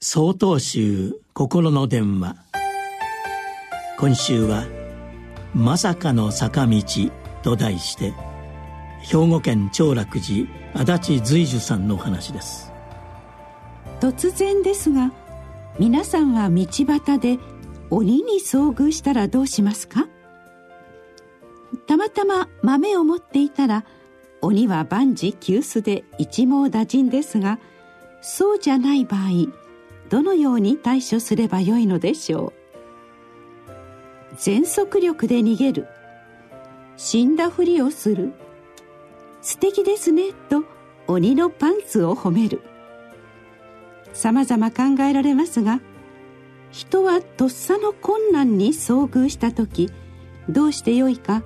総統集心の電話。今週は「まさかの坂道」と題して兵庫県長楽寺足立随樹さんの話です。突然ですが皆さんは道端で鬼に遭遇したらどうしますか？たまたま豆を持っていたら鬼は万事休すで一網打尽ですがそうじゃない場合どのように対処すればよいのでしょう？全速力で逃げる。死んだふりをする。素敵ですねと鬼のパンツを褒める。さまざま考えられますが人はとっさの困難に遭遇した時どうしてよいか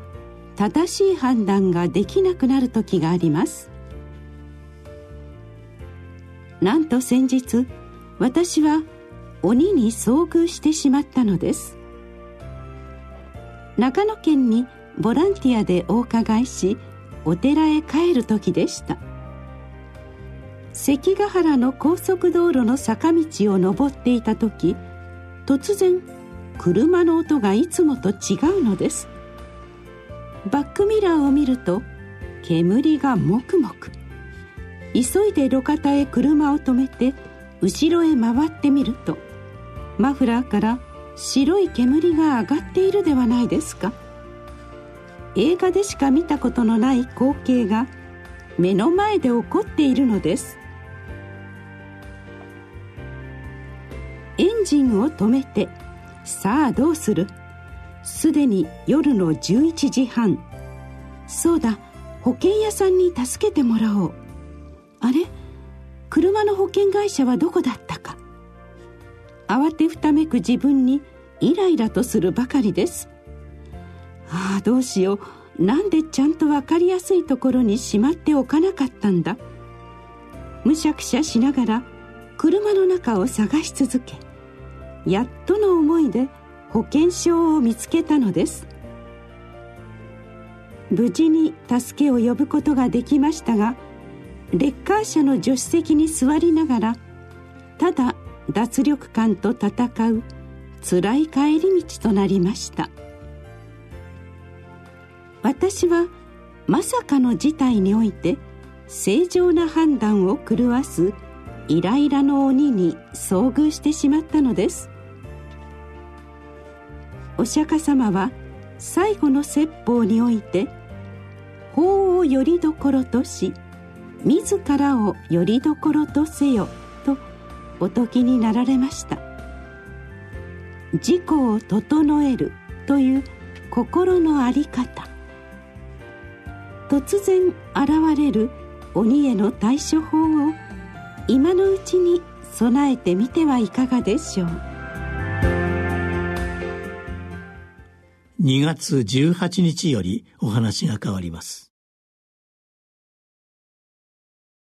正しい判断ができなくなる時があります。なんと先日私は鬼に遭遇してしまったのです。長野県にボランティアでお伺いしお寺へ帰る時でした。関ヶ原の高速道路の坂道を登っていた時突然車の音がいつもと違うのです。バックミラーを見ると煙がもくもく。急いで路肩へ車を止めて後ろへ回ってみるとマフラーから白い煙が上がっているではないですか。映画でしか見たことのない光景が目の前で起こっているのです。エンジンを止めてさあどうする。すでに夜の11時半。そうだ保険屋さんに助けてもらおう。あれ？車の保険会社はどこだったか。慌てふためく自分にイライラとするばかりです。ああどうしよう。なんでちゃんと分かりやすいところにしまっておかなかったんだ。むしゃくしゃしながら車の中を探し続けやっとの思いで保険証を見つけたのです。無事に助けを呼ぶことができましたがレッカー車の助手席に座りながらただ脱力感と戦う辛い帰り道となりました。私はまさかの事態において正常な判断を狂わすイライラの鬼に遭遇してしまったのです。お釈迦様は最後の説法において法をよりどころとし自らをよりどころとせよとお説きになられました。自己を整えるという心の在り方。突然現れる鬼への対処法を今のうちに備えてみてはいかがでしょう。2月18日よりお話が変わります。